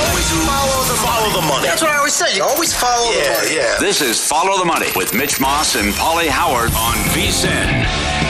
Always follow the, follow the money. That's what I always say. You always follow yeah, the money. Yeah. This is Follow the Money with Mitch Moss and Paulie Howard on VSIN.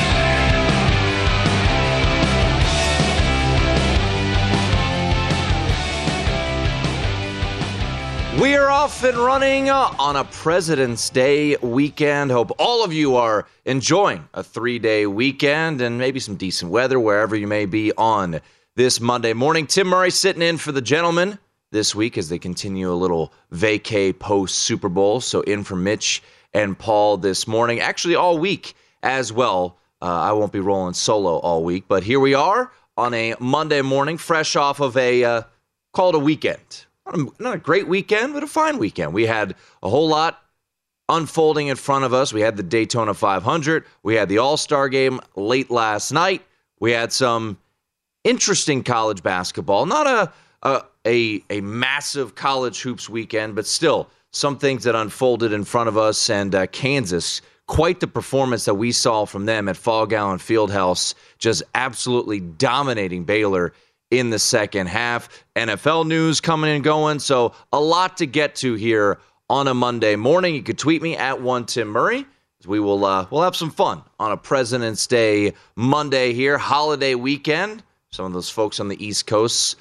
We are off and running uh, on a President's Day weekend. Hope all of you are enjoying a three day weekend and maybe some decent weather wherever you may be on this Monday morning. Tim Murray sitting in for the gentlemen this week as they continue a little vacay post Super Bowl. So in for Mitch and Paul this morning. Actually, all week as well. Uh, I won't be rolling solo all week, but here we are on a Monday morning, fresh off of a uh, call a weekend. Not a, not a great weekend, but a fine weekend. We had a whole lot unfolding in front of us. We had the Daytona 500. We had the All Star game late last night. We had some interesting college basketball. Not a, a a a massive college hoops weekend, but still some things that unfolded in front of us. And uh, Kansas, quite the performance that we saw from them at Phog Allen Fieldhouse, just absolutely dominating Baylor in the second half. NFL news coming and going, so a lot to get to here on a Monday morning. You could tweet me at one Tim Murray. We will uh, we'll have some fun on a President's Day Monday here, holiday weekend. Some of those folks on the East Coast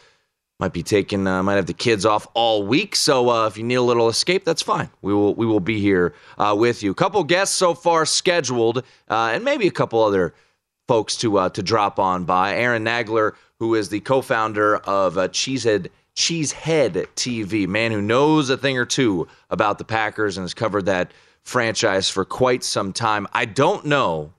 might be taking uh, might have the kids off all week so uh, if you need a little escape that's fine. We will we will be here uh, with you. Couple guests so far scheduled uh, and maybe a couple other folks to uh, to drop on by. Aaron nagler who is the co-founder of uh, cheesehead cheesehead tv man who knows a thing or two about the packers and has covered that franchise for quite some time. I don't know.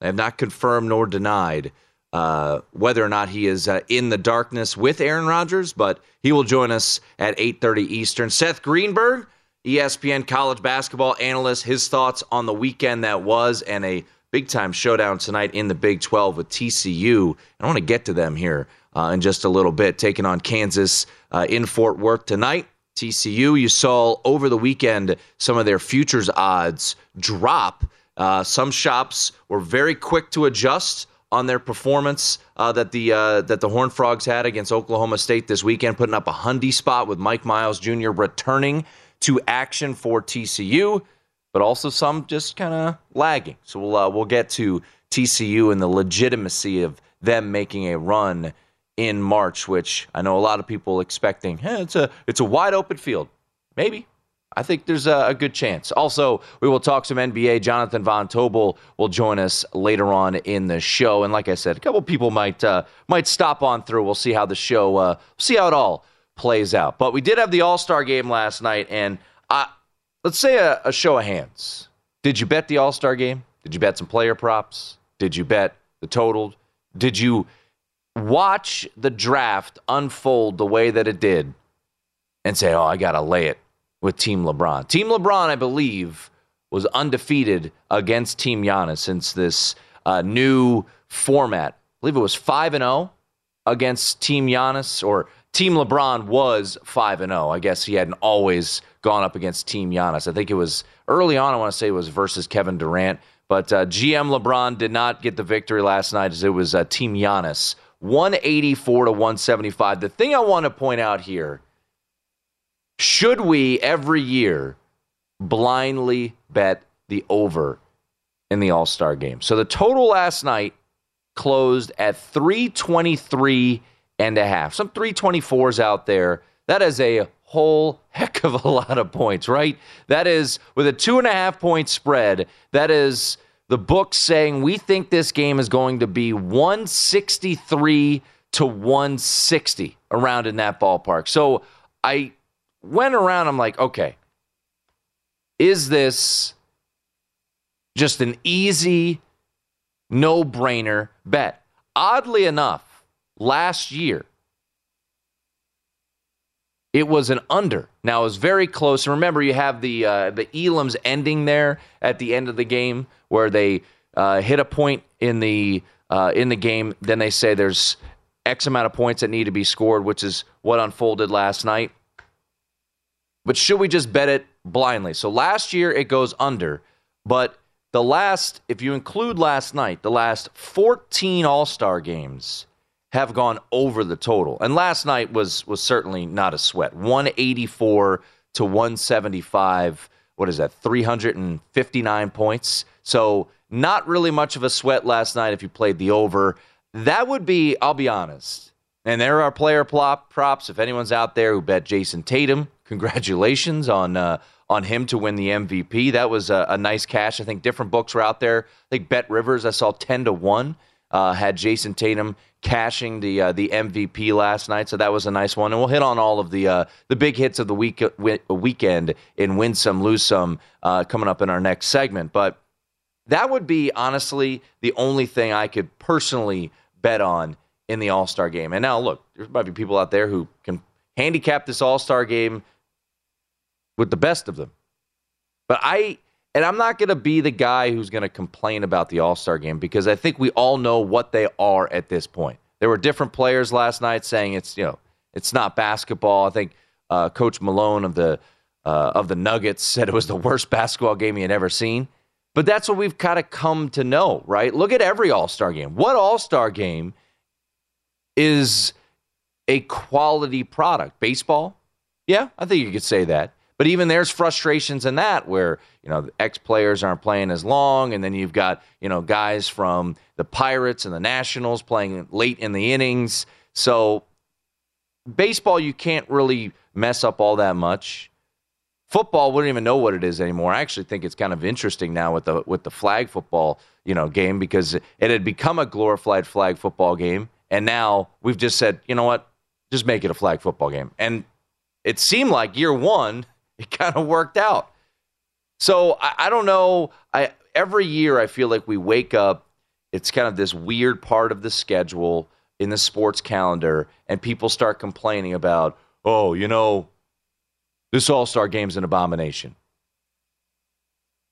I have not confirmed nor denied uh, whether or not he is uh, in the darkness with Aaron Rodgers, but he will join us at 8:30 Eastern. Seth Greenberg, ESPN college basketball analyst, his thoughts on the weekend that was and a big time showdown tonight in the Big 12 with TCU. I want to get to them here uh, in just a little bit, taking on Kansas uh, in Fort Worth tonight. TCU, you saw over the weekend some of their futures odds drop. Uh, some shops were very quick to adjust on their performance uh, that the uh, that the Horned Frogs had against Oklahoma State this weekend, putting up a Hundy spot with Mike Miles Jr. returning to action for TCU, but also some just kind of lagging. So we'll uh, we'll get to TCU and the legitimacy of them making a run in March, which I know a lot of people expecting. Hey, it's a it's a wide open field, maybe, I think there's a, a, good chance. Also, we will talk some NBA. Jonathan Von Tobel will join us later on in the show, and like I said, a couple people might uh, might stop on through. We'll see how the show, uh, see how it all plays out. But we did have the All Star game last night, and I, let's say a, a show of hands. Did you bet the All Star game? Did you bet some player props? Did you bet the total? Did you watch the draft unfold the way that it did and say, "Oh, I got to lay it with Team LeBron. Team LeBron, I believe, was undefeated against Team Giannis since this uh, new format. I believe it was 5 and 0 against Team Giannis, or Team LeBron was 5 and 0. I guess he hadn't always gone up against Team Giannis. I think it was early on, I want to say it was versus Kevin Durant. But uh, GM LeBron did not get the victory last night as it was uh, Team Giannis, 184 to 175. The thing I want to point out here should we every year blindly bet the over in the All Star game? So the total last night closed at 323 and a half. Some 324s out there. That is a whole heck of a lot of points, right? That is with a two and a half point spread. That is the book saying we think this game is going to be 163 to 160 around in that ballpark. So I went around, I'm like, okay, is this just an easy, no brainer bet? Oddly enough, last year, it was an under. Now it was very close. Remember, you have the uh, the Elam's ending there at the end of the game where they uh, hit a point in the uh, in the game. Then they say there's X amount of points that need to be scored, which is what unfolded last night. But should we just bet it blindly? So last year it goes under, but the last, if you include last night, the last 14 All Star games have gone over the total. And last night was was certainly not a sweat. 184 to 175. What is that? 359 points. So not really much of a sweat last night if you played the over. That would be, I'll be honest. And there are player plop props. If anyone's out there who bet Jayson Tatum, congratulations on uh, on him to win the MVP. That was a, a, nice cash. I think different books were out there. I think Bet Rivers I saw ten to one uh, had Jayson Tatum cashing the uh, the MVP last night, so that was a nice one. And we'll hit on all of the uh, the big hits of the week weekend in win some lose some uh, coming up in our next segment. But that would be honestly the only thing I could personally bet on in the All Star game. And now look, there might be people out there who can handicap this All Star game with the best of them. But I, and I'm not going to be the guy who's going to complain about the All Star game because I think we all know what they are at this point. There were different players last night saying it's, you know, it's not basketball. I think uh, Coach Malone of the uh, of the Nuggets said it was the worst basketball game he had ever seen. But that's what we've kind of come to know, right? Look at every All Star game. What All Star game is a quality product? Baseball? Yeah, I think you could say that. But even there's frustrations in that where, you know, ex players aren't playing as long. And then you've got, you know, guys from the Pirates and the Nationals playing late in the innings. So baseball, you can't really mess up all that much. Football wouldn't even know what it is anymore. I actually think it's kind of interesting now with the with the flag football, you know, game because it had become a glorified flag football game, and now we've just said, you know what, just make it a flag football game. And it seemed like year one it kind of worked out. So I, I don't know. I every year I feel like we wake up. It's kind of this weird part of the schedule in the sports calendar, and people start complaining about, oh, you know, this All Star game's an abomination.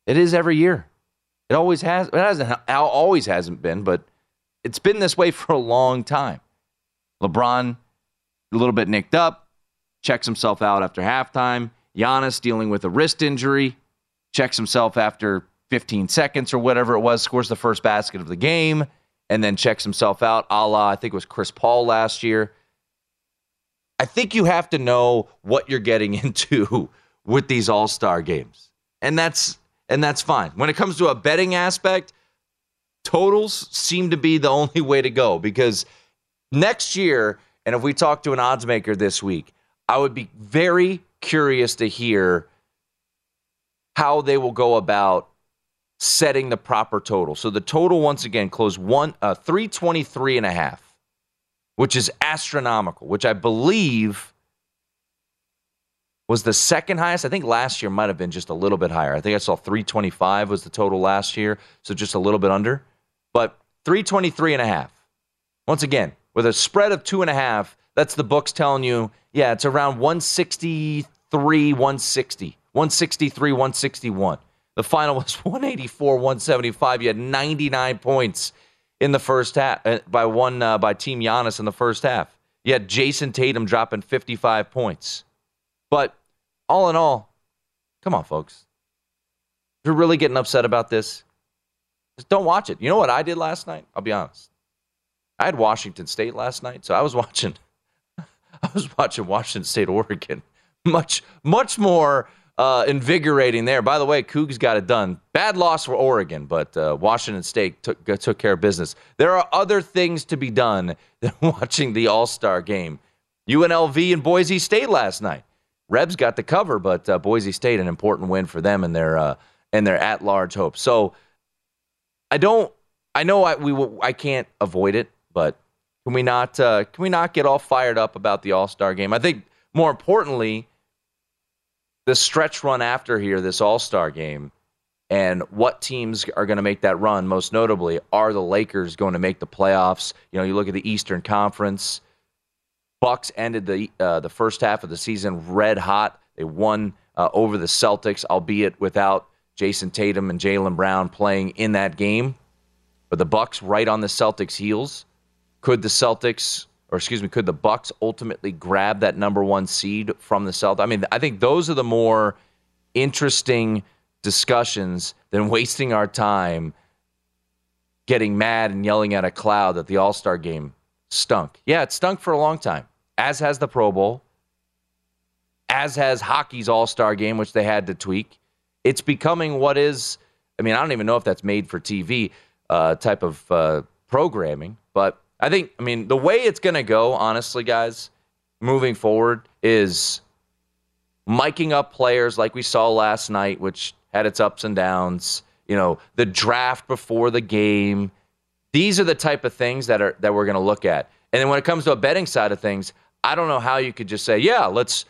It is every year. It always has. It hasn't. Always hasn't been, but it's been this way for a long time. LeBron, a little bit nicked up, checks himself out after halftime. Giannis dealing with a wrist injury, checks himself after 15 seconds or whatever it was, scores the first basket of the game, and then checks himself out, a la, I think it was Chris Paul last year. I think you have to know what you're getting into with these all-star games. And that's and that's fine. When it comes to a betting aspect, totals seem to be the only way to go because next year, and if we talk to an odds maker this week, I would be very curious to hear how they will go about setting the proper total. So the total once again closed one uh, 323 and a half, which is astronomical, which I believe was the second highest. I think last year might have been just a little bit higher. I think I saw 325 was the total last year, so just a little bit under. But 323 and a half. Once again, with a spread of two and a half, that's the books telling you, yeah, it's around 163, 160, 163, 161. The final was 184, 175. You had 99 points in the first half uh, by one uh, by Team Giannis in the first half. You had Jayson Tatum dropping 55 points. But all in all, come on, folks. If you're really getting upset about this, just don't watch it. You know what I did last night? I'll be honest. I had Washington State last night, so I was watching I was watching Washington State Oregon. Much much more uh, invigorating there. By the way, Cougs got it done. Bad loss for Oregon, but uh, Washington State took took care of business. There are other things to be done than watching the All Star game. UNLV and Boise State last night. Rebs got the cover, but uh, Boise State an important win for them and their uh, and their at large hopes. So I don't. I know I we I can't avoid it, but can we not uh, can we not get all fired up about the All Star game? I think more importantly the stretch run after here, this All Star game, and what teams are going to make that run. Most notably, are the Lakers going to make the playoffs? You know, you look at the Eastern Conference. Bucks ended the uh, the first half of the season red hot. They won uh, over the Celtics, albeit without Jayson Tatum and Jaylen Brown playing in that game. But the Bucks right on the Celtics' heels. Could the Celtics or excuse me, could the Bucks ultimately grab that number one seed from the Celtics? I mean, I think those are the more interesting discussions than wasting our time getting mad and yelling at a cloud that the All Star game stunk. Yeah, it stunk for a long time, as has the Pro Bowl, as has hockey's All Star game, which they had to tweak. It's becoming what is, I mean, I don't even know if that's made for TV uh, type of uh, programming, but I think, I mean, the way it's going to go, honestly, guys, moving forward is miking up players like we saw last night, which had its ups and downs. You know, the draft before the game. These are the type of things that are that we're going to look at. And then when it comes to a betting side of things, I don't know how you could just say, "Yeah, let's."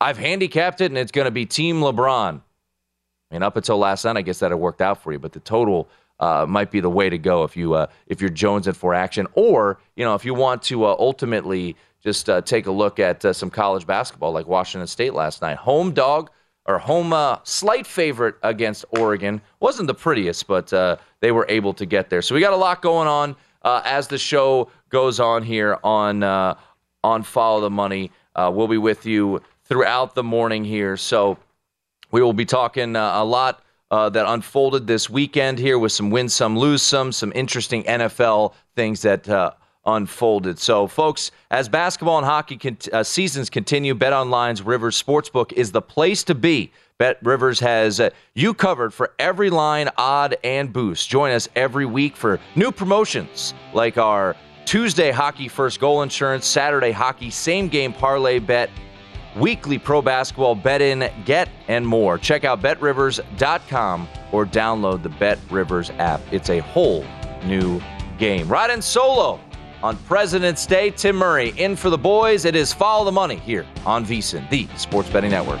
I've handicapped it, and it's going to be Team LeBron. Mean, up until last night, I guess that had worked out for you, but the total uh, might be the way to go if you uh, if you're jonesing for action, or you know if you want to uh, ultimately just uh, take a look at uh, some college basketball like Washington State last night. Home dog or home uh, slight favorite against Oregon wasn't the prettiest, but they were able to get there. So we got a lot going on as the show goes on here on on Follow the Money. we'll be with you throughout the morning here, so we will be talking a lot uh, that unfolded this weekend here with some win some, lose some, some interesting NFL things that uh, unfolded. So, folks, as basketball and hockey con- uh, seasons continue, Bet Online's Rivers Sportsbook is the place to be. Bet Rivers has uh, you covered for every line, odd, and boost. Join us every week for new promotions like our Tuesday hockey first goal insurance, Saturday hockey same game parlay bet weekly pro basketball bet in, get, and more. Check out betrivers.com or download the Bet Rivers app. It's a whole new game. Riding solo on President's Day, Tim Murray in for the boys. It is Follow the Money here on VSIN, the Sports Betting Network.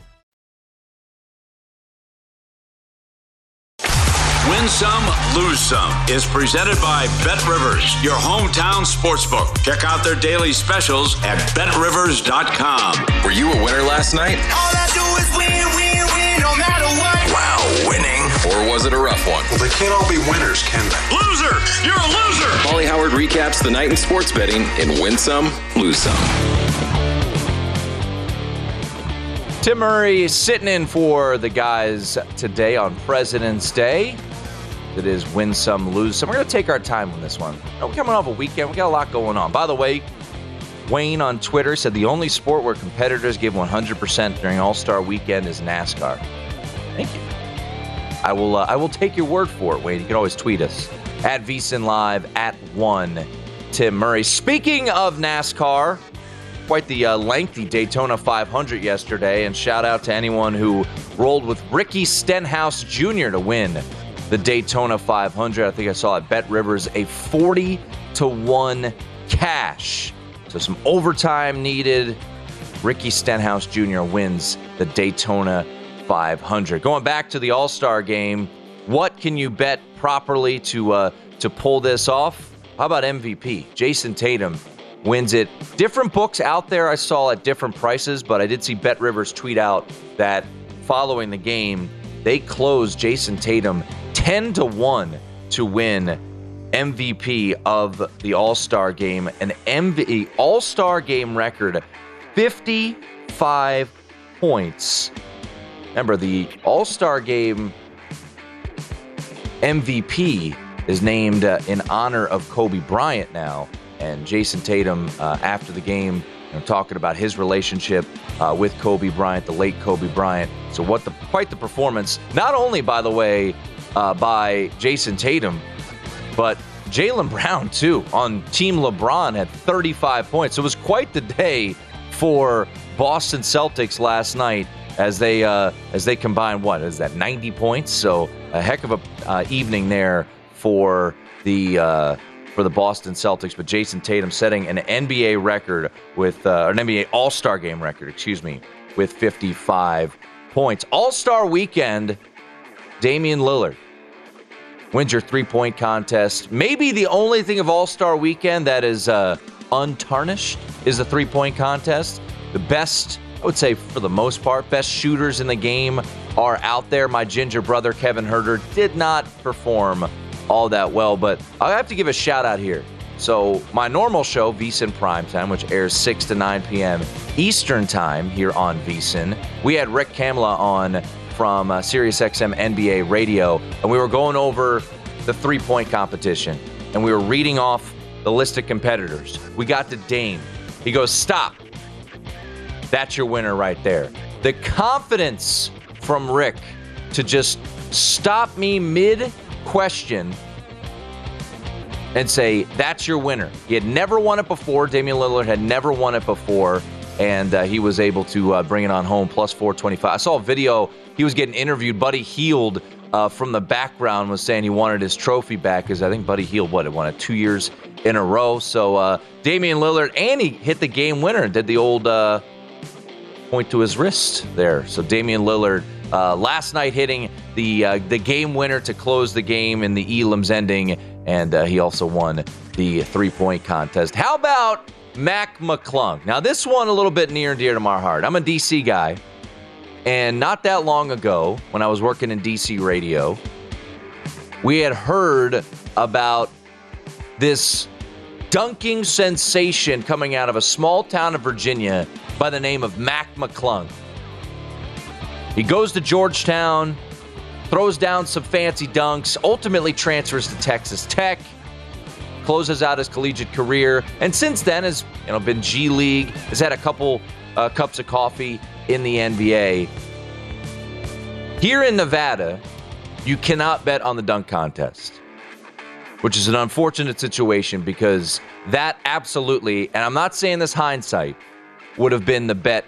Win Some, Lose Some is presented by Bet Rivers, your hometown sportsbook. Check out their daily specials at betrivers.com. Were you a winner last night? All I do is win, win, win, no matter what. Wow, winning. Or was it a rough one? Well, they can't all be winners, can they? Loser! You're a loser! Paulie Howard recaps the night in sports betting in Win Some, Lose Some. Tim Murray is sitting in for the guys today on President's Day. It is win some, lose some. We're going to take our time on this one. We're coming off a weekend. We got a lot going on. By the way, Wayne on Twitter said the only sport where competitors give 100% during All Star Weekend is NASCAR. Thank you. I will. Uh, I will take your word for it, Wayne. You can always tweet us at VSIN Live at one. Tim Murray. Speaking of NASCAR, quite the uh, lengthy Daytona 500 yesterday, and shout out to anyone who rolled with Ricky Stenhouse Jr. to win the Daytona 500. I think I saw at Bet Rivers a 40 to 1 cash. So some overtime needed. Ricky Stenhouse Jr. wins the Daytona 500. Going back to the All Star game, what can you bet properly to uh, to pull this off? How about MVP? Jayson Tatum wins it. Different books out there I saw at different prices, but I did see Bet Rivers tweet out that following the game, they closed Jayson Tatum 10 to 1 to win MVP of the All Star game, an MV All Star game record 55 points. Remember, the All Star game MVP is named uh, in honor of Kobe Bryant now. And Jayson Tatum, uh, after the game, you know, talking about his relationship uh, with Kobe Bryant, the late Kobe Bryant. So, what the quite the performance, not only, by the way, uh, by Jayson Tatum, but Jaylen Brown, too, on Team LeBron had 35 points. It was quite the day for Boston Celtics last night as they uh, as they combined what is that 90 points? So a heck of a uh, evening there for the uh, for the Boston Celtics. But Jayson Tatum setting an NBA record with uh, an NBA All Star Game record, excuse me, with 55 points. All Star Weekend. Damian Lillard wins your three point contest. Maybe the only thing of All Star weekend that is uh, untarnished is the three point contest. The best, I would say, for the most part, best shooters in the game are out there. My ginger brother, Kevin Huerter, did not perform all that well, but I have to give a shout out here. So, my normal show, Prime Primetime, which airs 6 to 9 p.m. Eastern Time here on VSIN, we had Rick Kamla on from uh, SiriusXM NBA Radio, and we were going over the three point competition, and we were reading off the list of competitors. We got to Dame. He goes, Stop. That's your winner right there. The confidence from Rick to just stop me mid question and say, that's your winner. He had never won it before. Damian Lillard had never won it before, and uh, he was able to uh, bring it on home plus 425. I saw a video. He was getting interviewed. Buddy Hield uh, from the background was saying he wanted his trophy back because I think Buddy Hield, what, won it two years in a row. So uh, Damian Lillard, and he hit the game winner, did the old uh, point to his wrist there. So Damian Lillard uh, last night hitting the uh, the game winner to close the game in the Elam's ending, and uh, he also won the three point contest. How about Mac McClung? Now this one a little bit near and dear to my heart. I'm a DC guy, and not that long ago when I was working in DC radio, we had heard about this dunking sensation coming out of a small town of Virginia by the name of Mac McClung. He goes to Georgetown, throws down some fancy dunks, ultimately transfers to Texas Tech, closes out his collegiate career, and since then has you know been G League, has had a couple uh, cups of coffee in the NBA. Here in Nevada, you cannot bet on the dunk contest, which is an unfortunate situation because that absolutely, and I'm not saying this hindsight, would have been the bet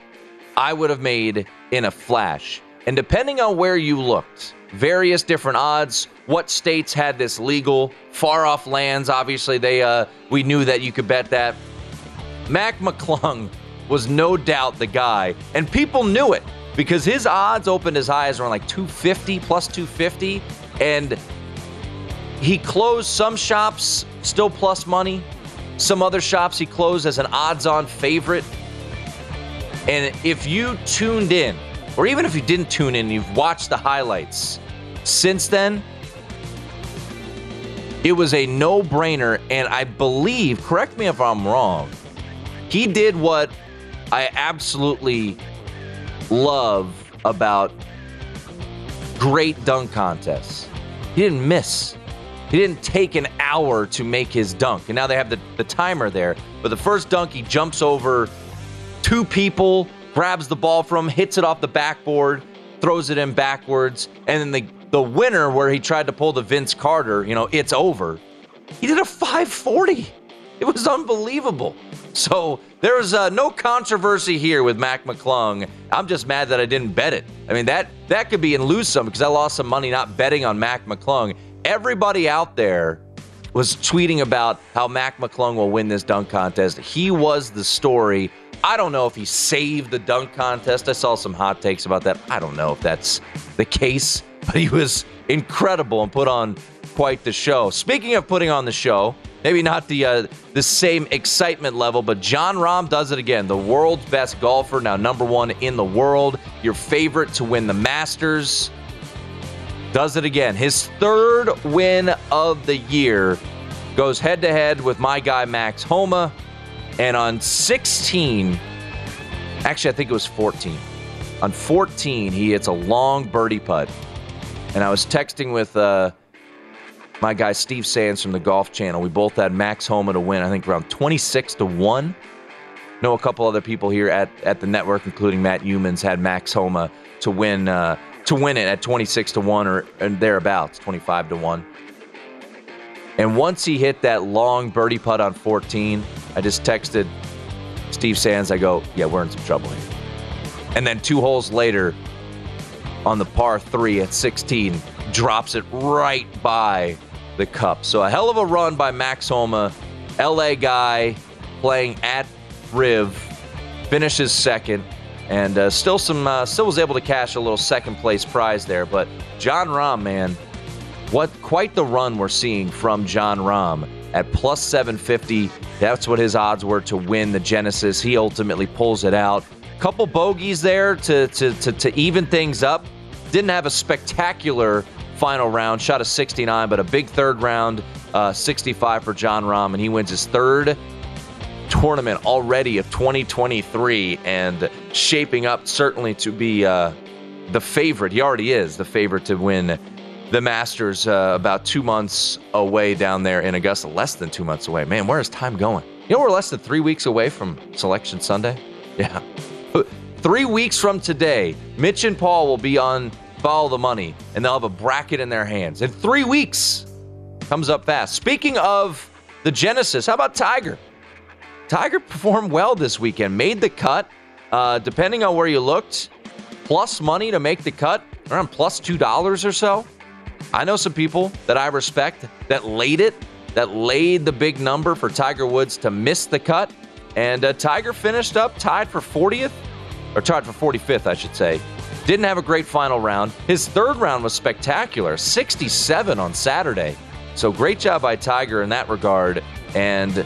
I would have made in a flash. And depending on where you looked, various different odds, what states had this legal, far off lands, obviously they uh we knew that you could bet that. Mac McClung was no doubt the guy, and people knew it because his odds opened as high as around like 250 plus 250 and he closed some shops still plus money. Some other shops he closed as an odds on favorite. And if you tuned in, or even if you didn't tune in, you've watched the highlights since then, it was a no brainer. And I believe, correct me if I'm wrong, he did what I absolutely love about great dunk contests. He didn't miss. He didn't take an hour to make his dunk. And now they have the, the timer there. But the first dunk, he jumps over two people, grabs the ball from, hits it off the backboard, throws it in backwards, and then the the winner where he tried to pull the Vince Carter, you know, it's over. He did a 540. It was unbelievable. So there's uh, no controversy here with Mac McClung. I'm just mad that I didn't bet it. I mean that that could be and lose some because I lost some money not betting on Mac McClung. Everybody out there was tweeting about how Mac McClung will win this dunk contest. He was the story. I don't know if he saved the dunk contest. I saw some hot takes about that. I don't know if that's the case, but he was incredible and put on quite the show. Speaking of putting on the show, maybe not the uh, the same excitement level, but Jon Rahm does it again. The world's best golfer, now number one in the world, your favorite to win the Masters, does it again. His third win of the year goes head to head with my guy Max Homa, and on 16, actually I think it was 14. On 14, he hits a long birdie putt, and I was texting with. Uh, my guy Steve Sands from the Golf Channel. We both had Max Homa to win, I think around 26 to 1. Know a couple other people here at, at the network, including Matt Youmans, had Max Homa to win uh, to win it at 26 to 1 or thereabouts, 25 to 1. And once he hit that long birdie putt on 14, I just texted Steve Sands. I go, yeah, we're in some trouble here. And then two holes later, on the par three at 16, drops it right by the cup. So a hell of a run by Max Homa, LA guy playing at Riv, finishes second, and uh, still some uh, still was able to cash a little second place prize there. But Jon Rahm, man, what quite the run we're seeing from Jon Rahm at plus 750. That's what his odds were to win the Genesis. He ultimately pulls it out. Couple bogeys there to to to, to even things up. Didn't have a spectacular final round. Shot a 69, but a big third round, uh, 65 for Jon Rahm, and he wins his third tournament already of 2023 and shaping up certainly to be uh, the favorite. He already is the favorite to win the Masters uh, about two months away down there in Augusta, less than two months away. Man, where is time going? You know, we're less than three weeks away from Selection Sunday. Yeah. Three weeks from today, Mitch and Paul will be on follow the money, and they'll have a bracket in their hands. In three weeks, comes up fast. Speaking of the Genesis, how about Tiger? Tiger performed well this weekend, made the cut. Uh, depending on where you looked, plus money to make the cut, around plus $2 or so. I know some people that I respect that laid it, that laid the big number for Tiger Woods to miss the cut. And uh, Tiger finished up tied for 40th, or tied for 45th, I should say. Didn't have a great final round. His third round was spectacular 67 on Saturday. So great job by Tiger in that regard. And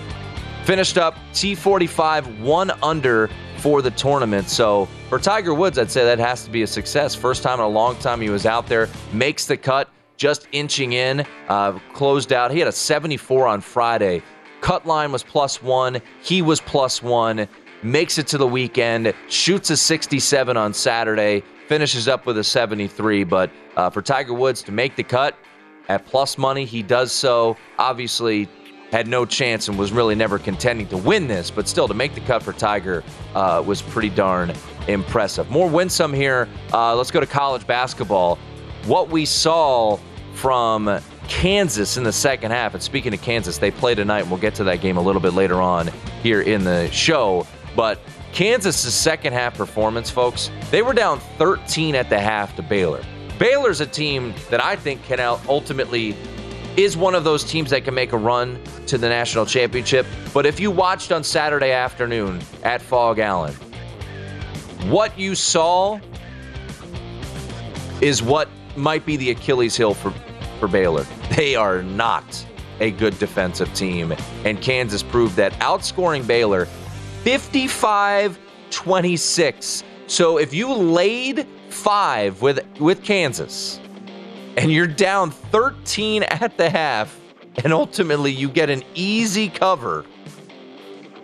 finished up T45 one under for the tournament. So for Tiger Woods, I'd say that has to be a success. First time in a long time he was out there, makes the cut, just inching in, uh, closed out. He had a 74 on Friday. Cut line was plus one. He was plus one. Makes it to the weekend. Shoots a 67 on Saturday. Finishes up with a 73. But uh, for Tiger Woods to make the cut at plus money, he does so. Obviously, had no chance and was really never contending to win this, but still to make the cut for Tiger uh, was pretty darn impressive. More winsome here. Uh, let's go to college basketball. What we saw from Kansas in the second half, and speaking of Kansas, they play tonight, and we'll get to that game a little bit later on here in the show. But Kansas' second half performance, folks, they were down 13 at the half to Baylor. Baylor's a team that I think can ultimately is one of those teams that can make a run to the national championship. But if you watched on Saturday afternoon at Phog Allen, what you saw is what might be the Achilles heel for, for Baylor. They are not a good defensive team. And Kansas proved that outscoring Baylor 55 26. So if you laid five with, with Kansas and you're down 13 at the half, and ultimately you get an easy cover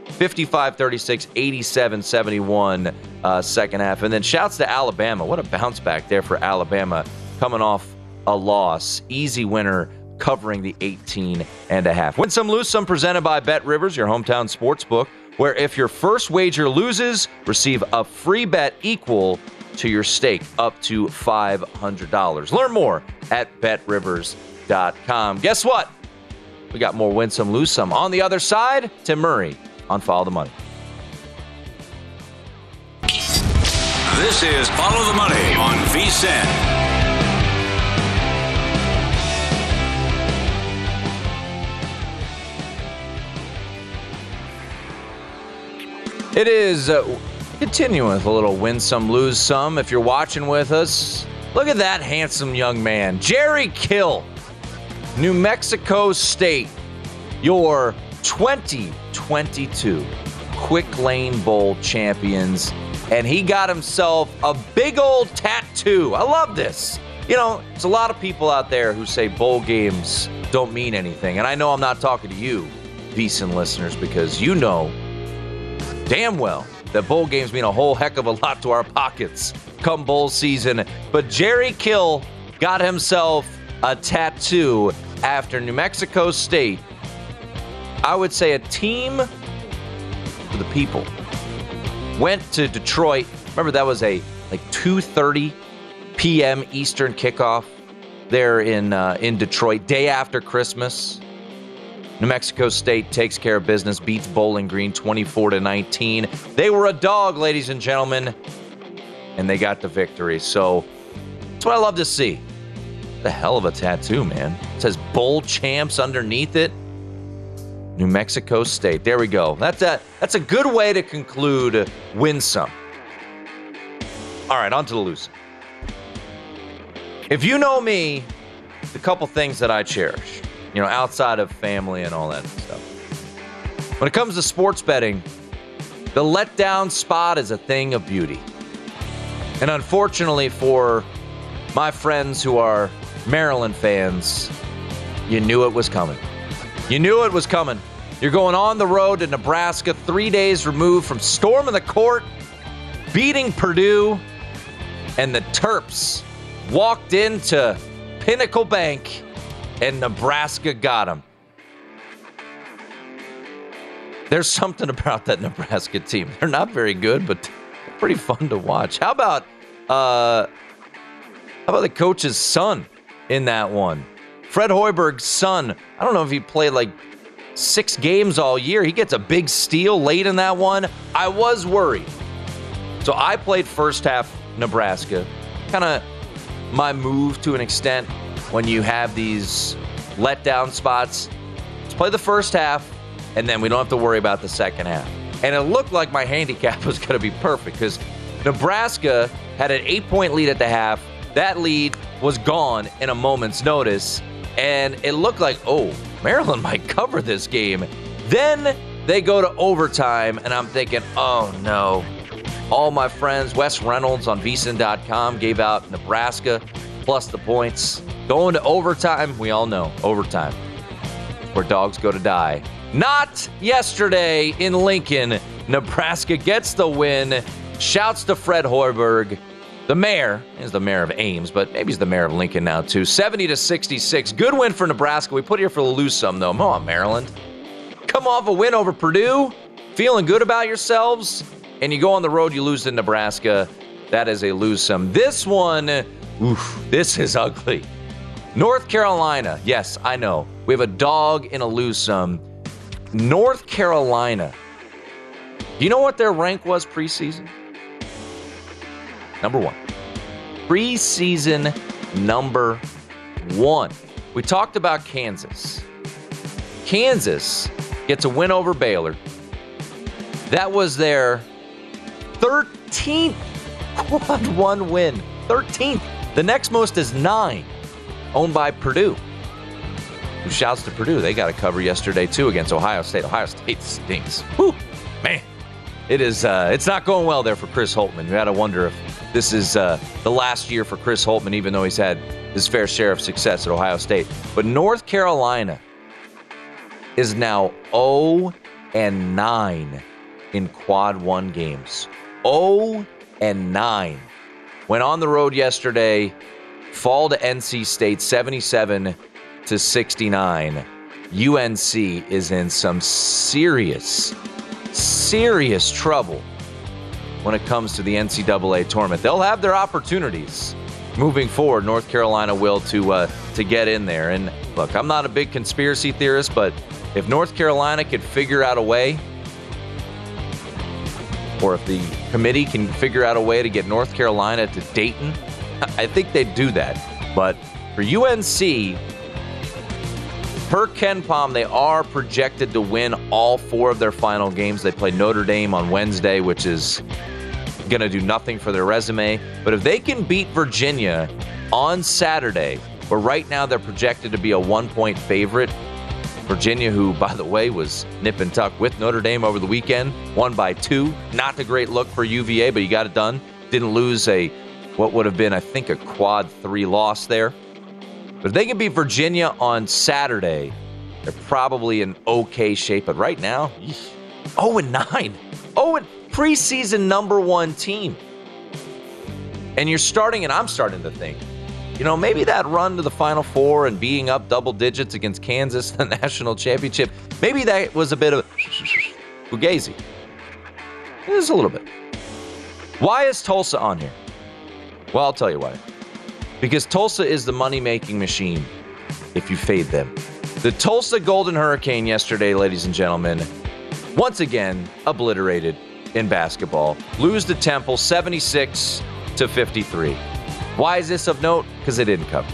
55 36, 87 71 uh, second half. And then shouts to Alabama. What a bounce back there for Alabama coming off a loss. Easy winner covering the 18 and a half. Win some, lose some, presented by Bet Rivers, your hometown sports book, where if your first wager loses, receive a free bet equal to your stake up to $500. Learn more at betrivers.com. Guess what? We got more win some, lose some. On the other side, Tim Murray on Follow the Money. This is Follow the Money on VSIN. It is uh, continuing with a little win some, lose some. If you're watching with us, look at that handsome young man, Jerry Kill, New Mexico State, your 2022 Quick Lane Bowl champions. And he got himself a big old tattoo. I love this. You know, there's a lot of people out there who say bowl games don't mean anything. And I know I'm not talking to you, VSIN listeners, because you know damn well that bowl games mean a whole heck of a lot to our pockets come bowl season. But Jerry Kill got himself a tattoo after New Mexico State. I would say a team for the people went to Detroit. Remember that was a like 2:30 p.m. Eastern kickoff there in uh, in Detroit, day after Christmas. New Mexico State takes care of business, beats Bowling Green 24 to 19. They were a dog, ladies and gentlemen, and they got the victory. So that's what I love to see. The hell of a tattoo, man. It says Bowl Champs underneath it. New Mexico State. There we go. That's a that's a good way to conclude win some. All right, on to the loose. If you know me, the couple things that I cherish you know, outside of family and all that stuff. When it comes to sports betting, the letdown spot is a thing of beauty. And unfortunately for my friends who are Maryland fans, you knew it was coming. You knew it was coming. You're going on the road to Nebraska, three days removed from storming the court, beating Purdue, and the Terps walked into Pinnacle Bank and Nebraska got him. There's something about that Nebraska team. They're not very good, but pretty fun to watch. How about uh How about the coach's son in that one? Fred Hoiberg's son. I don't know if he played like six games all year. He gets a big steal late in that one. I was worried. So I played first half Nebraska. Kind of my move to an extent when you have these letdown spots. Let's play the first half, and then we don't have to worry about the second half. And it looked like my handicap was going to be perfect because Nebraska had an eight point lead at the half. That lead was gone in a moment's notice. And it looked like, oh, Maryland might cover this game. Then they go to overtime, and I'm thinking, oh no. All my friends, Wes Reynolds on VSiN.com gave out Nebraska plus the points. Going to overtime, we all know overtime, where dogs go to die. Not yesterday in Lincoln. Nebraska gets the win. Shouts to Fred Hoiberg. The mayor is the mayor of Ames, but maybe he's the mayor of Lincoln now too. 70 to 66. Good win for Nebraska. We put here for the lose some though. Come on, Maryland. Come off a win over Purdue. Feeling good about yourselves. And you go on the road, you lose to Nebraska. That is a lose some. This one, oof, this is ugly. North Carolina. Yes, I know. We have a dog in a lose some. North Carolina. Do you know what their rank was preseason? Number one. Preseason number one. We talked about Kansas. Kansas gets a win over Baylor. That was their 13th quad one win. 13th. The next most is nine, owned by Purdue. Who shouts to Purdue? They got a cover yesterday too against Ohio State. Ohio State stinks. Whew, man, it is. Uh, it's not going well there for Chris Holtmann. You got to wonder if this is uh, the last year for Chris Holtmann, even though he's had his fair share of success at Ohio State. But North Carolina is now 0 and 9 in quad one games. 0 and 9. Went on the road yesterday, fall to NC State 77 to 69. UNC is in some serious, serious trouble when it comes to the NCAA tournament. They'll have their opportunities moving forward. North Carolina will to uh, to get in there. And look, I'm not a big conspiracy theorist, but if North Carolina could figure out a way, or if the committee can figure out a way to get North Carolina to Dayton, I think they'd do that. But for UNC, per KenPom, they are projected to win all four of their final games. They play Notre Dame on Wednesday, which is going to do nothing for their resume. But if they can beat Virginia on Saturday, where right now they're projected to be a one point favorite, Virginia, who, by the way, was nip and tuck with Notre Dame over the weekend, won by two. Not a great look for UVA, but you got it done. Didn't lose a, what would have been, I think, a quad three loss there. But if they can beat Virginia on Saturday, they're probably in okay shape. But right now, 0 and 9. 0 and preseason number one team. And you're starting, and I'm starting to think, you know, maybe that run to the Final Four and being up double digits against Kansas, the national championship, maybe that was a bit of Fugazi. Just a little bit. Why is Tulsa on here? Well, I'll tell you why. Because Tulsa is the money making machine if you fade them. The Tulsa Golden Hurricane yesterday, ladies and gentlemen, once again obliterated in basketball. Lose to Temple 76 to 53. Why is this of note? Because they didn't cover.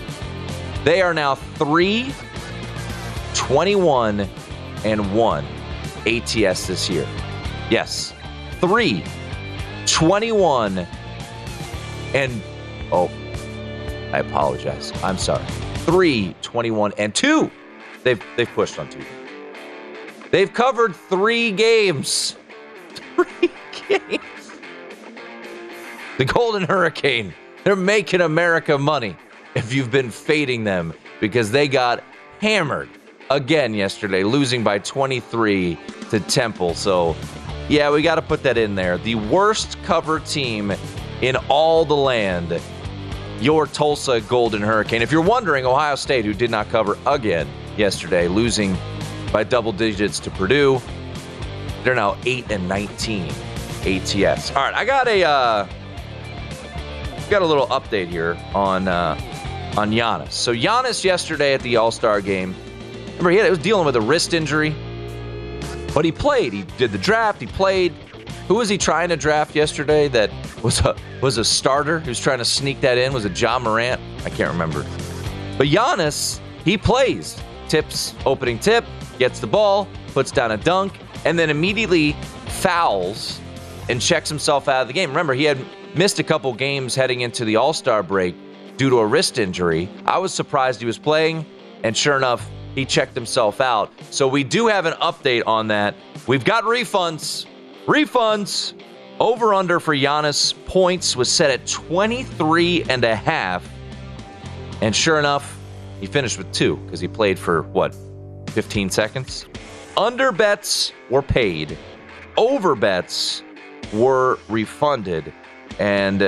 They are now 3 21 and 1 ATS this year. Yes, 3 21 and oh, I apologize. I'm sorry. 3 21 and 2. They've they've pushed on two. They've covered 3 games. 3 games. The Golden Hurricane they're making America money if you've been fading them because they got hammered again yesterday, losing by 23 to Temple. So, yeah, we got to put that in there. The worst cover team in all the land, your Tulsa Golden Hurricane. If you're wondering, Ohio State, who did not cover again yesterday, losing by double digits to Purdue, they're now 8 and 19 ATS. All right, I got a. Uh, got a little update here on uh, on Giannis. So Giannis yesterday at the All Star game, remember he, had, he was dealing with a wrist injury, but he played. He did the draft. He played. Who was he trying to draft yesterday? That was a was a starter who's trying to sneak that in. Was it Ja Morant? I can't remember. But Giannis, he plays. Tips opening tip, gets the ball, puts down a dunk, and then immediately fouls and checks himself out of the game. Remember, he had missed a couple games heading into the All Star break due to a wrist injury. I was surprised he was playing, and sure enough, he checked himself out. So we do have an update on that. We've got refunds. Refunds. Over under for Giannis points was set at 23 and a half. And sure enough, he finished with two because he played for what, 15 seconds? Under bets were paid, over bets were refunded. And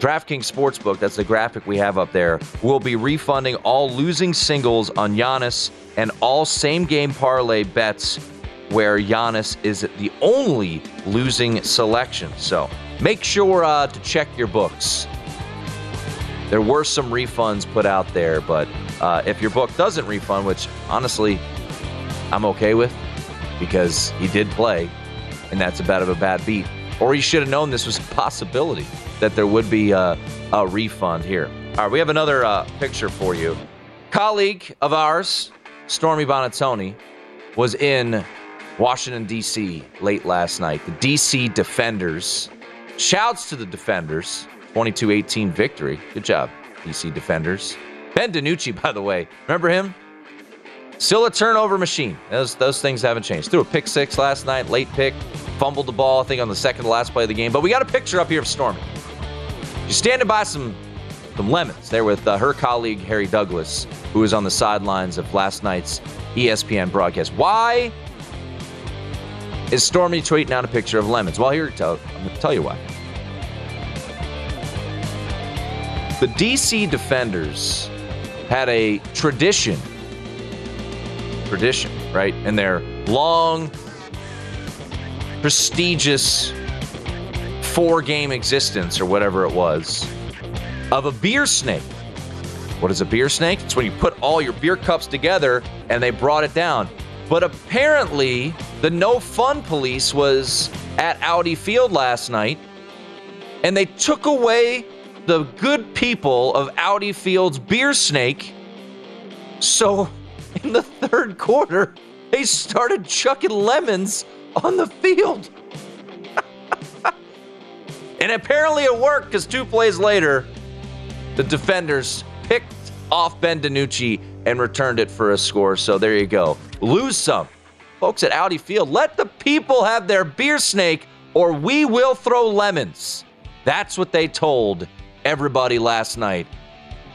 DraftKings Sportsbook, that's the graphic we have up there, will be refunding all losing singles on Giannis and all same game parlay bets where Giannis is the only losing selection. So make sure uh, to check your books. There were some refunds put out there, but uh, if your book doesn't refund, which honestly I'm okay with because he did play, and that's a bit of a bad beat. Or he should have known this was a possibility that there would be a, a refund here. All right, we have another uh, picture for you. Colleague of ours, Stormy Buonantony, was in Washington, D.C. late last night. The D.C. Defenders. Shouts to the Defenders. 22 18 victory. Good job, D.C. Defenders. Ben DiNucci, by the way, remember him? Still a turnover machine. Those those things haven't changed. Threw a pick six last night, late pick, fumbled the ball, I think, on the second to last play of the game. But we got a picture up here of Stormy. She's standing by some some lemons there with uh, her colleague Harry Douglas, who was on the sidelines of last night's ESPN broadcast. Why is Stormy tweeting out a picture of lemons? Well, here tell, I'm going to tell you why. The DC Defenders had a tradition tradition, right? In their long, prestigious four game existence or whatever it was of a beer snake. What is a beer snake? It's when you put all your beer cups together and they brought it down. But apparently, the no fun police was at Audi Field last night and they took away the good people of Audi Field's beer snake. So in the third quarter, they started chucking lemons on the field. and apparently it worked because two plays later, the defenders picked off Ben DiNucci and returned it for a score. So there you go. Lose some. Folks at Audi Field, let the people have their beer snake or we will throw lemons. That's what they told everybody last night.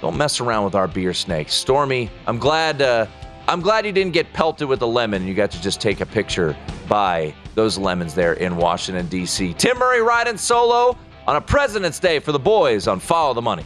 Don't mess around with our beer snake. Stormy, I'm glad uh, I'm glad you didn't get pelted with a lemon. You got to just take a picture by those lemons there in Washington, D.C. Tim Murray riding solo on a President's Day for the boys on Follow the Money.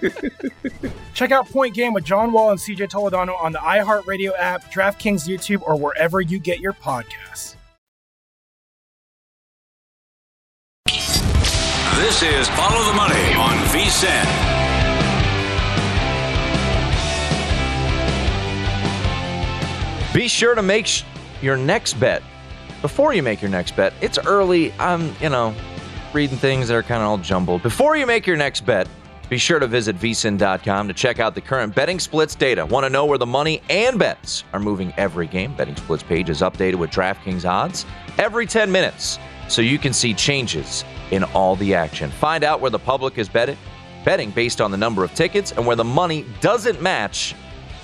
Check out Point Game with John Wall and CJ Toledano on the iHeartRadio app, DraftKings YouTube, or wherever you get your podcasts. This is Follow the Money on VSIN. Be sure to make sh- your next bet before you make your next bet. It's early. I'm, you know, reading things that are kind of all jumbled. Before you make your next bet, be sure to visit vsin.com to check out the current betting splits data. Want to know where the money and bets are moving every game? Betting splits page is updated with DraftKings odds every 10 minutes so you can see changes in all the action. Find out where the public is betting, betting based on the number of tickets and where the money doesn't match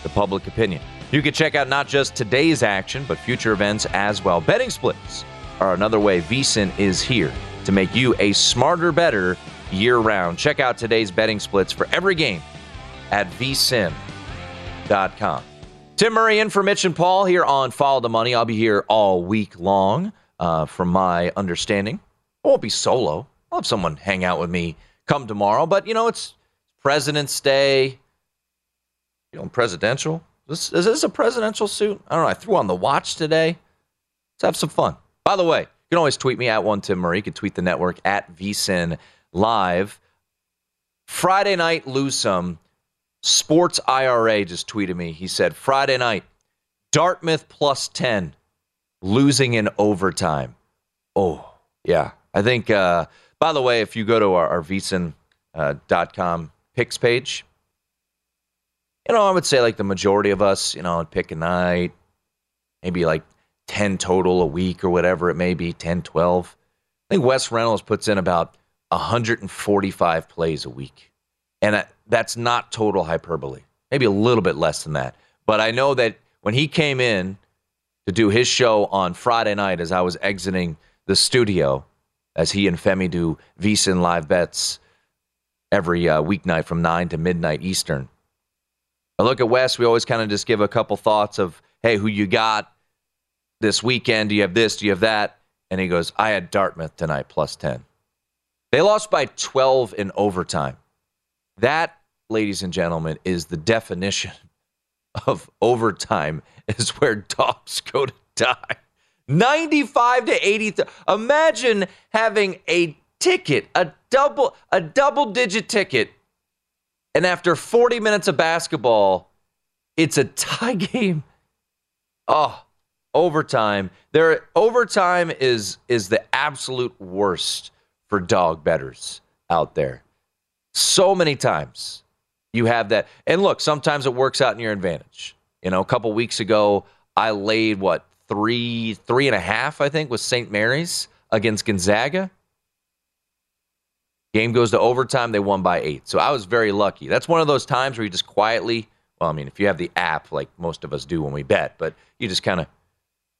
the public opinion. You can check out not just today's action, but future events as well. Betting splits are another way VSIN is here to make you a smarter, better year round. Check out today's betting splits for every game at vsin.com. Tim Murray in for Mitch and Paul here on Follow the Money. I'll be here all week long, uh, from my understanding. I won't be solo. I'll have someone hang out with me come tomorrow, but you know, it's President's Day. You know, presidential. This, is this a presidential suit? I don't know. I threw on the watch today. Let's have some fun. By the way, you can always tweet me at one Tim Murray. You can tweet the network at VSIN Live. Friday night, lose some. Sports IRA just tweeted me. He said, Friday night, Dartmouth plus 10, losing in overtime. Oh, yeah. I think, uh, by the way, if you go to our, our VSIN.com picks page, you know, I would say like the majority of us, you know, pick a night, maybe like 10 total a week or whatever it may be, 10, 12. I think Wes Reynolds puts in about 145 plays a week. And that's not total hyperbole, maybe a little bit less than that. But I know that when he came in to do his show on Friday night as I was exiting the studio, as he and Femi do VSIN live bets every uh, weeknight from 9 to midnight Eastern. I look at Wes, we always kind of just give a couple thoughts of, hey, who you got this weekend? Do you have this? Do you have that? And he goes, I had Dartmouth tonight, plus 10. They lost by 12 in overtime. That, ladies and gentlemen, is the definition of overtime, is where dogs go to die. 95 to 80. th- Imagine having a ticket, a double, a double digit ticket and after 40 minutes of basketball, it's a tie game. Oh, overtime. There overtime is is the absolute worst for dog bettors out there. So many times you have that. And look, sometimes it works out in your advantage. You know, a couple weeks ago, I laid what three, three and a half, I think, with St. Mary's against Gonzaga. Game goes to overtime. They won by eight. So I was very lucky. That's one of those times where you just quietly, well, I mean, if you have the app like most of us do when we bet, but you just kind of,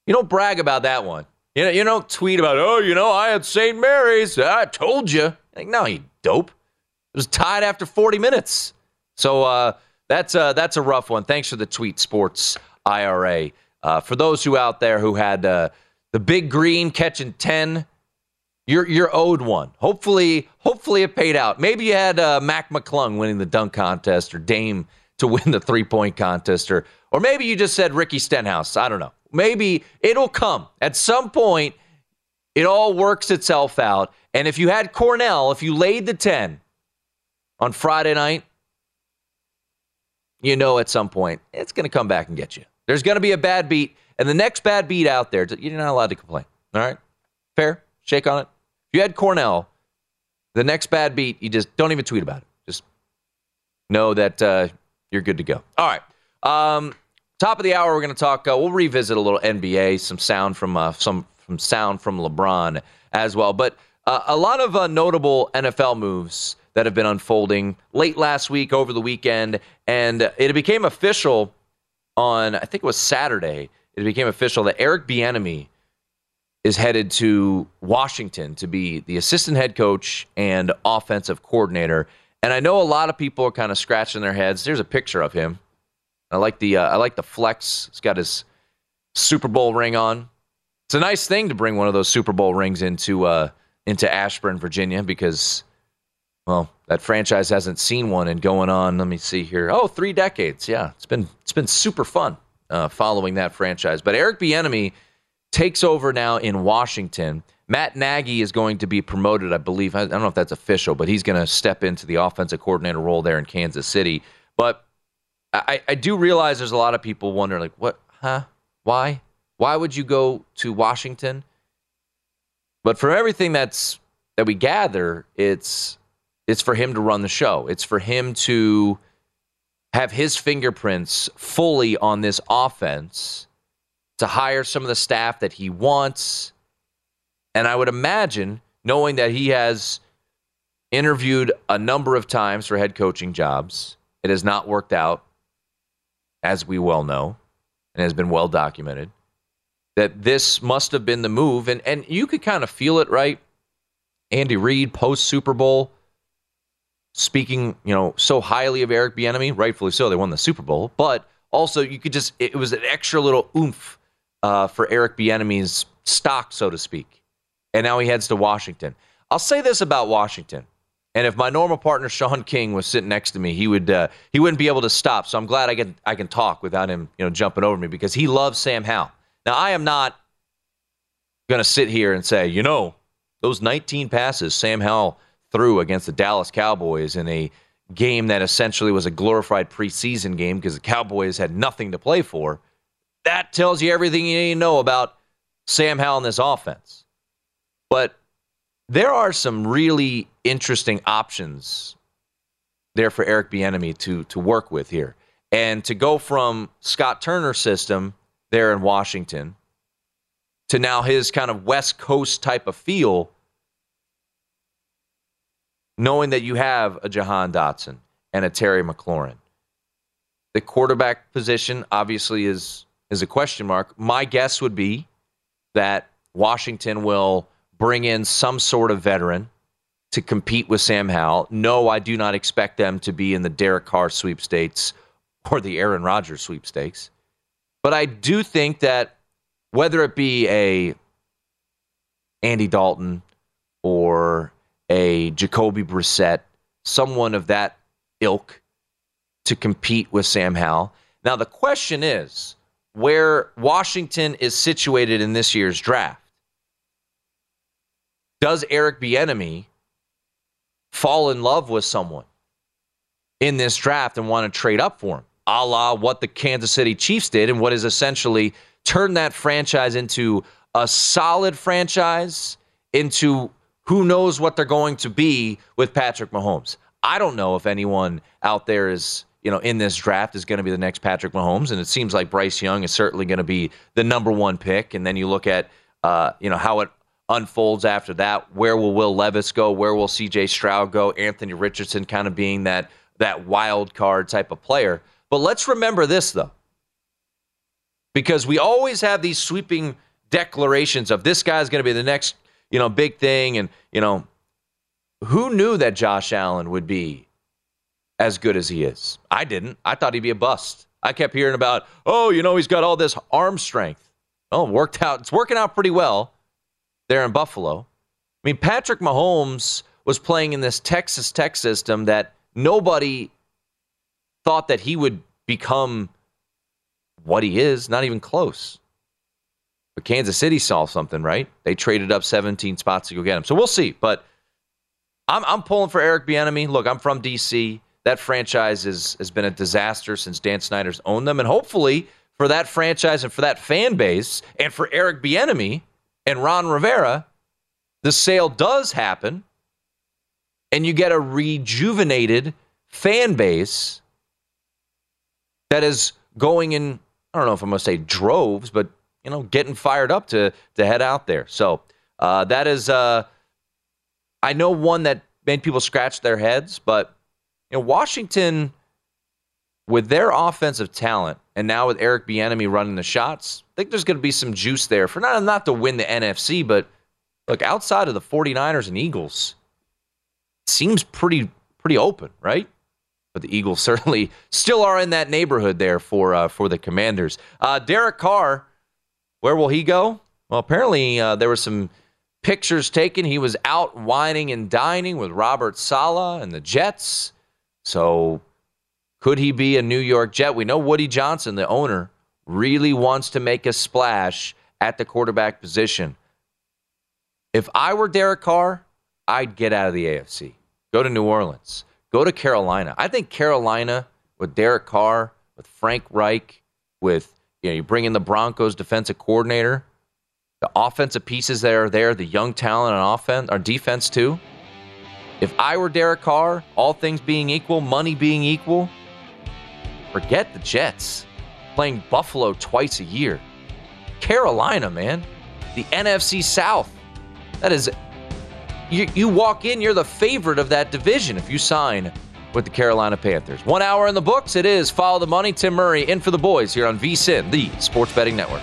you don't brag about that one. You know, you don't tweet about, oh, you know, I had St. Mary's. I told you. Like, no, you dope. It was tied after 40 minutes. So uh, that's uh, that's a rough one. Thanks for the tweet, Sports IRA. Uh, for those who out there who had uh, the big green catching 10 You're you're owed one. Hopefully, hopefully it paid out. Maybe you had uh, Mac McClung winning the dunk contest, or Dame to win the three point contest, or or maybe you just said Ricky Stenhouse. I don't know. Maybe it'll come at some point. It all works itself out. And if you had Cornell, if you laid the ten on Friday night, you know at some point it's going to come back and get you. There's going to be a bad beat, and the next bad beat out there, you're not allowed to complain. All right, fair. Shake on it. If you had Cornell, the next bad beat, you just don't even tweet about it. Just know that uh, you're good to go. All right. Um, top of the hour, we're going to talk. Uh, we'll revisit a little NBA, some sound from uh, some from sound from LeBron as well, but uh, a lot of uh, notable NFL moves that have been unfolding late last week, over the weekend, and it became official on I think it was Saturday. It became official that Eric Bieniemy is headed to Washington to be the assistant head coach and offensive coordinator. And I know a lot of people are kind of scratching their heads. There's a picture of him. I like the uh, I like the flex. He's got his Super Bowl ring on. It's a nice thing to bring one of those Super Bowl rings into uh, into Ashburn, Virginia, because well, that franchise hasn't seen one and going on. Let me see here. Oh, three decades. Yeah, it's been it's been super fun uh, following that franchise. But Eric Bieniemy takes over now in Washington. Matt Nagy is going to be promoted, I believe. I don't know if that's official, but he's going to step into the offensive coordinator role there in Kansas City. But I, I do realize there's a lot of people wondering, like, what, huh? Why? Why would you go to Washington? But from everything that's that we gather, it's it's for him to run the show. It's for him to have his fingerprints fully on this offense, to hire some of the staff that he wants. And I would imagine, knowing that he has interviewed a number of times for head coaching jobs, it has not worked out, as we well know, and has been well documented, that this must have been the move. And, and you could kind of feel it, right? Andy Reid post Super Bowl speaking, you know, so highly of Eric Bieniemy, rightfully so. They won the Super Bowl, but also you could just it was an extra little oomph uh, for Eric Bieniemy's stock, so to speak. And now he heads to Washington. I'll say this about Washington, and if my normal partner Sean King was sitting next to me, he would uh, he wouldn't be able to stop. So I'm glad I can I can talk without him, you know, jumping over me because he loves Sam Howell. Now I am not going to sit here and say, you know, those 19 passes Sam Howell threw against the Dallas Cowboys in a game that essentially was a glorified preseason game because the Cowboys had nothing to play for. That tells you everything you need to know about Sam Howell and this offense. But there are some really interesting options there for Eric Bieniemy to to work with here, and to go from Scott Turner's system there in Washington to now his kind of West Coast type of feel knowing that you have a Jahan Dotson and a Terry McLaurin. The quarterback position obviously is is a question mark. My guess would be that Washington will bring in some sort of veteran to compete with Sam Howell. No, I do not expect them to be in the Derek Carr sweepstakes or the Aaron Rodgers sweepstakes. But I do think that whether it be a Andy Dalton or a Jacoby Brissett, someone of that ilk to compete with Sam Howell. Now, the question is where Washington is situated in this year's draft. Does Eric Bieniemy fall in love with someone in this draft and want to trade up for him, a la what the Kansas City Chiefs did and what is essentially turned that franchise into a solid franchise, into who knows what they're going to be with Patrick Mahomes? I don't know if anyone out there is, you know, in this draft is going to be the next Patrick Mahomes, and it seems like Bryce Young is certainly going to be the number one pick. And then you look at, uh, you know, how it unfolds after that. Where will Will Levis go? Where will C.J. Stroud go? Anthony Richardson kind of being that that wild card type of player. But let's remember this though, because we always have these sweeping declarations of this guy's going to be the next you know, big thing. And, you know, who knew that Josh Allen would be as good as he is? I didn't. I thought he'd be a bust. I kept hearing about, oh, you know, he's got all this arm strength. Oh, worked out. It's working out pretty well there in Buffalo. I mean, Patrick Mahomes was playing in this Texas Tech system that nobody thought that he would become what he is, not even close. But Kansas City saw something, right? They traded up 17 spots to go get him. So we'll see. But I'm, I'm pulling for Eric Bieniemy. Look, I'm from DC. That franchise is, has been a disaster since Dan Snyder's owned them. And hopefully for that franchise and for that fan base and for Eric Bieniemy and Ron Rivera, the sale does happen and you get a rejuvenated fan base that is going in, I don't know if I'm going to say droves, but, you know, getting fired up to, to head out there. So uh, that is, uh, I know one that made people scratch their heads, but, you know, Washington, with their offensive talent, and now with Eric Bieniemy running the shots, I think there's going to be some juice there for not, not to win the NFC, but look, outside of the 49ers and Eagles, seems pretty pretty open, right? But the Eagles certainly still are in that neighborhood there for uh, for the Commanders. Uh, Derek Carr, where will he go? Well, apparently uh, there were some pictures taken. He was out wining and dining with Robert Saleh and the Jets. So could he be a New York Jet? We know Woody Johnson, the owner, really wants to make a splash at the quarterback position. If I were Derek Carr, I'd get out of the AFC. Go to New Orleans. Go to Carolina. I think Carolina with Derek Carr, with Frank Reich, with you know, you bring in the Broncos defensive coordinator, the offensive pieces that are there, the young talent on offense or defense too. If I were Derek Carr, all things being equal, money being equal, forget the Jets playing Buffalo twice a year. Carolina, man, the NFC South. That is you, you walk in, you're the favorite of that division if you sign with the Carolina Panthers. One hour in the books. It is Follow the Money. Tim Murray in for the boys here on VSIN, the Sports Betting Network.